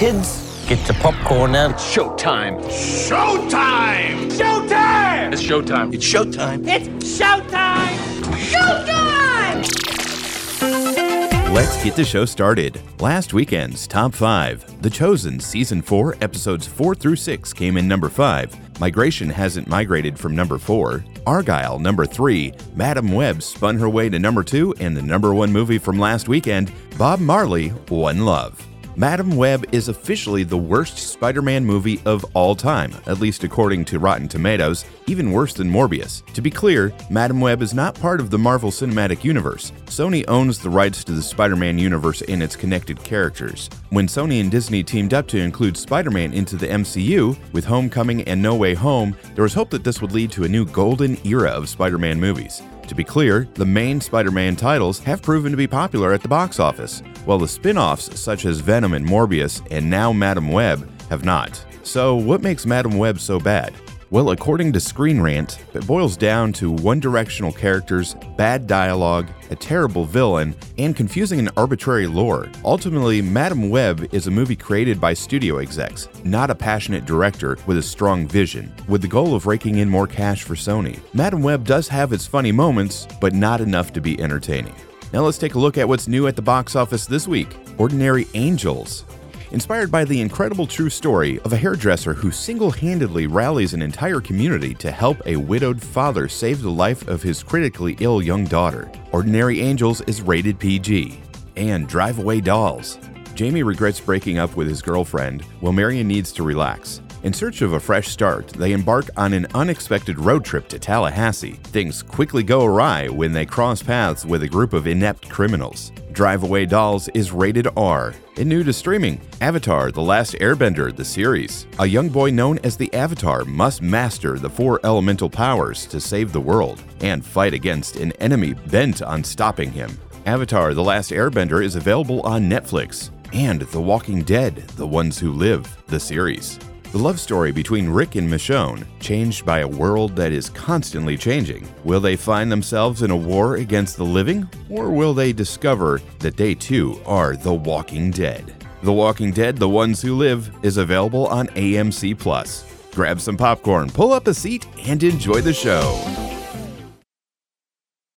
Kids, get your popcorn out. It's showtime. Showtime! Showtime! It's showtime. It's showtime. It's showtime! Showtime! Let's get the show started. Last weekend's Top 5. The Chosen Season 4, Episodes 4 through 6 came in number 5. Migration hasn't migrated from number 4. Argylle, number 3. Madame Web spun her way to number 2, and the number 1 movie from last weekend, Bob Marley, One Love. Madame Web is officially the worst Spider Man movie of all time, at least according to Rotten Tomatoes, even worse than Morbius. To be clear, Madame Web is not part of the Marvel Cinematic Universe. Sony owns the rights to the Spider Man universe and its connected characters. When Sony and Disney teamed up to include Spider Man into the MCU, with Homecoming and No Way Home, there was hope that this would lead to a new golden era of Spider Man movies. To be clear, the main Spider Man titles have proven to be popular at the box office, while the spin offs such as Venom and Morbius and now Madame Web have not. So, what makes Madame Web so bad? Well, according to Screen Rant, it boils down to one directional characters, bad dialogue, a terrible villain, and confusing and arbitrary lore. Ultimately, Madame Web is a movie created by studio execs, not a passionate director with a strong vision, with the goal of raking in more cash for Sony. Madame Web does have its funny moments, but not enough to be entertaining. Now let's take a look at what's new at the box office this week Ordinary Angels inspired by the incredible true story of a hairdresser who single handedly rallies an entire community to help a widowed father save the life of his critically ill young daughter. Ordinary Angels is rated PG. And Drive Away Dolls. Jamie regrets breaking up with his girlfriend, while Marion needs to relax. In search of a fresh start, they embark on an unexpected road trip to Tallahassee. Things quickly go awry when they cross paths with a group of inept criminals. Drive Away Dolls is rated R. And new to streaming, Avatar The Last Airbender, the series. A young boy known as the Avatar must master the four elemental powers to save the world and fight against an enemy bent on stopping him. Avatar The Last Airbender is available on Netflix. And The Walking Dead The Ones Who Live, the series. The love story between Rick and Michonne, changed by a world that is constantly changing. Will they find themselves in a war against the living, or will they discover that they too are the Walking Dead? The Walking Dead, The Ones Who Live, is available on AMC Plus. Grab some popcorn, pull up a seat, and enjoy the show.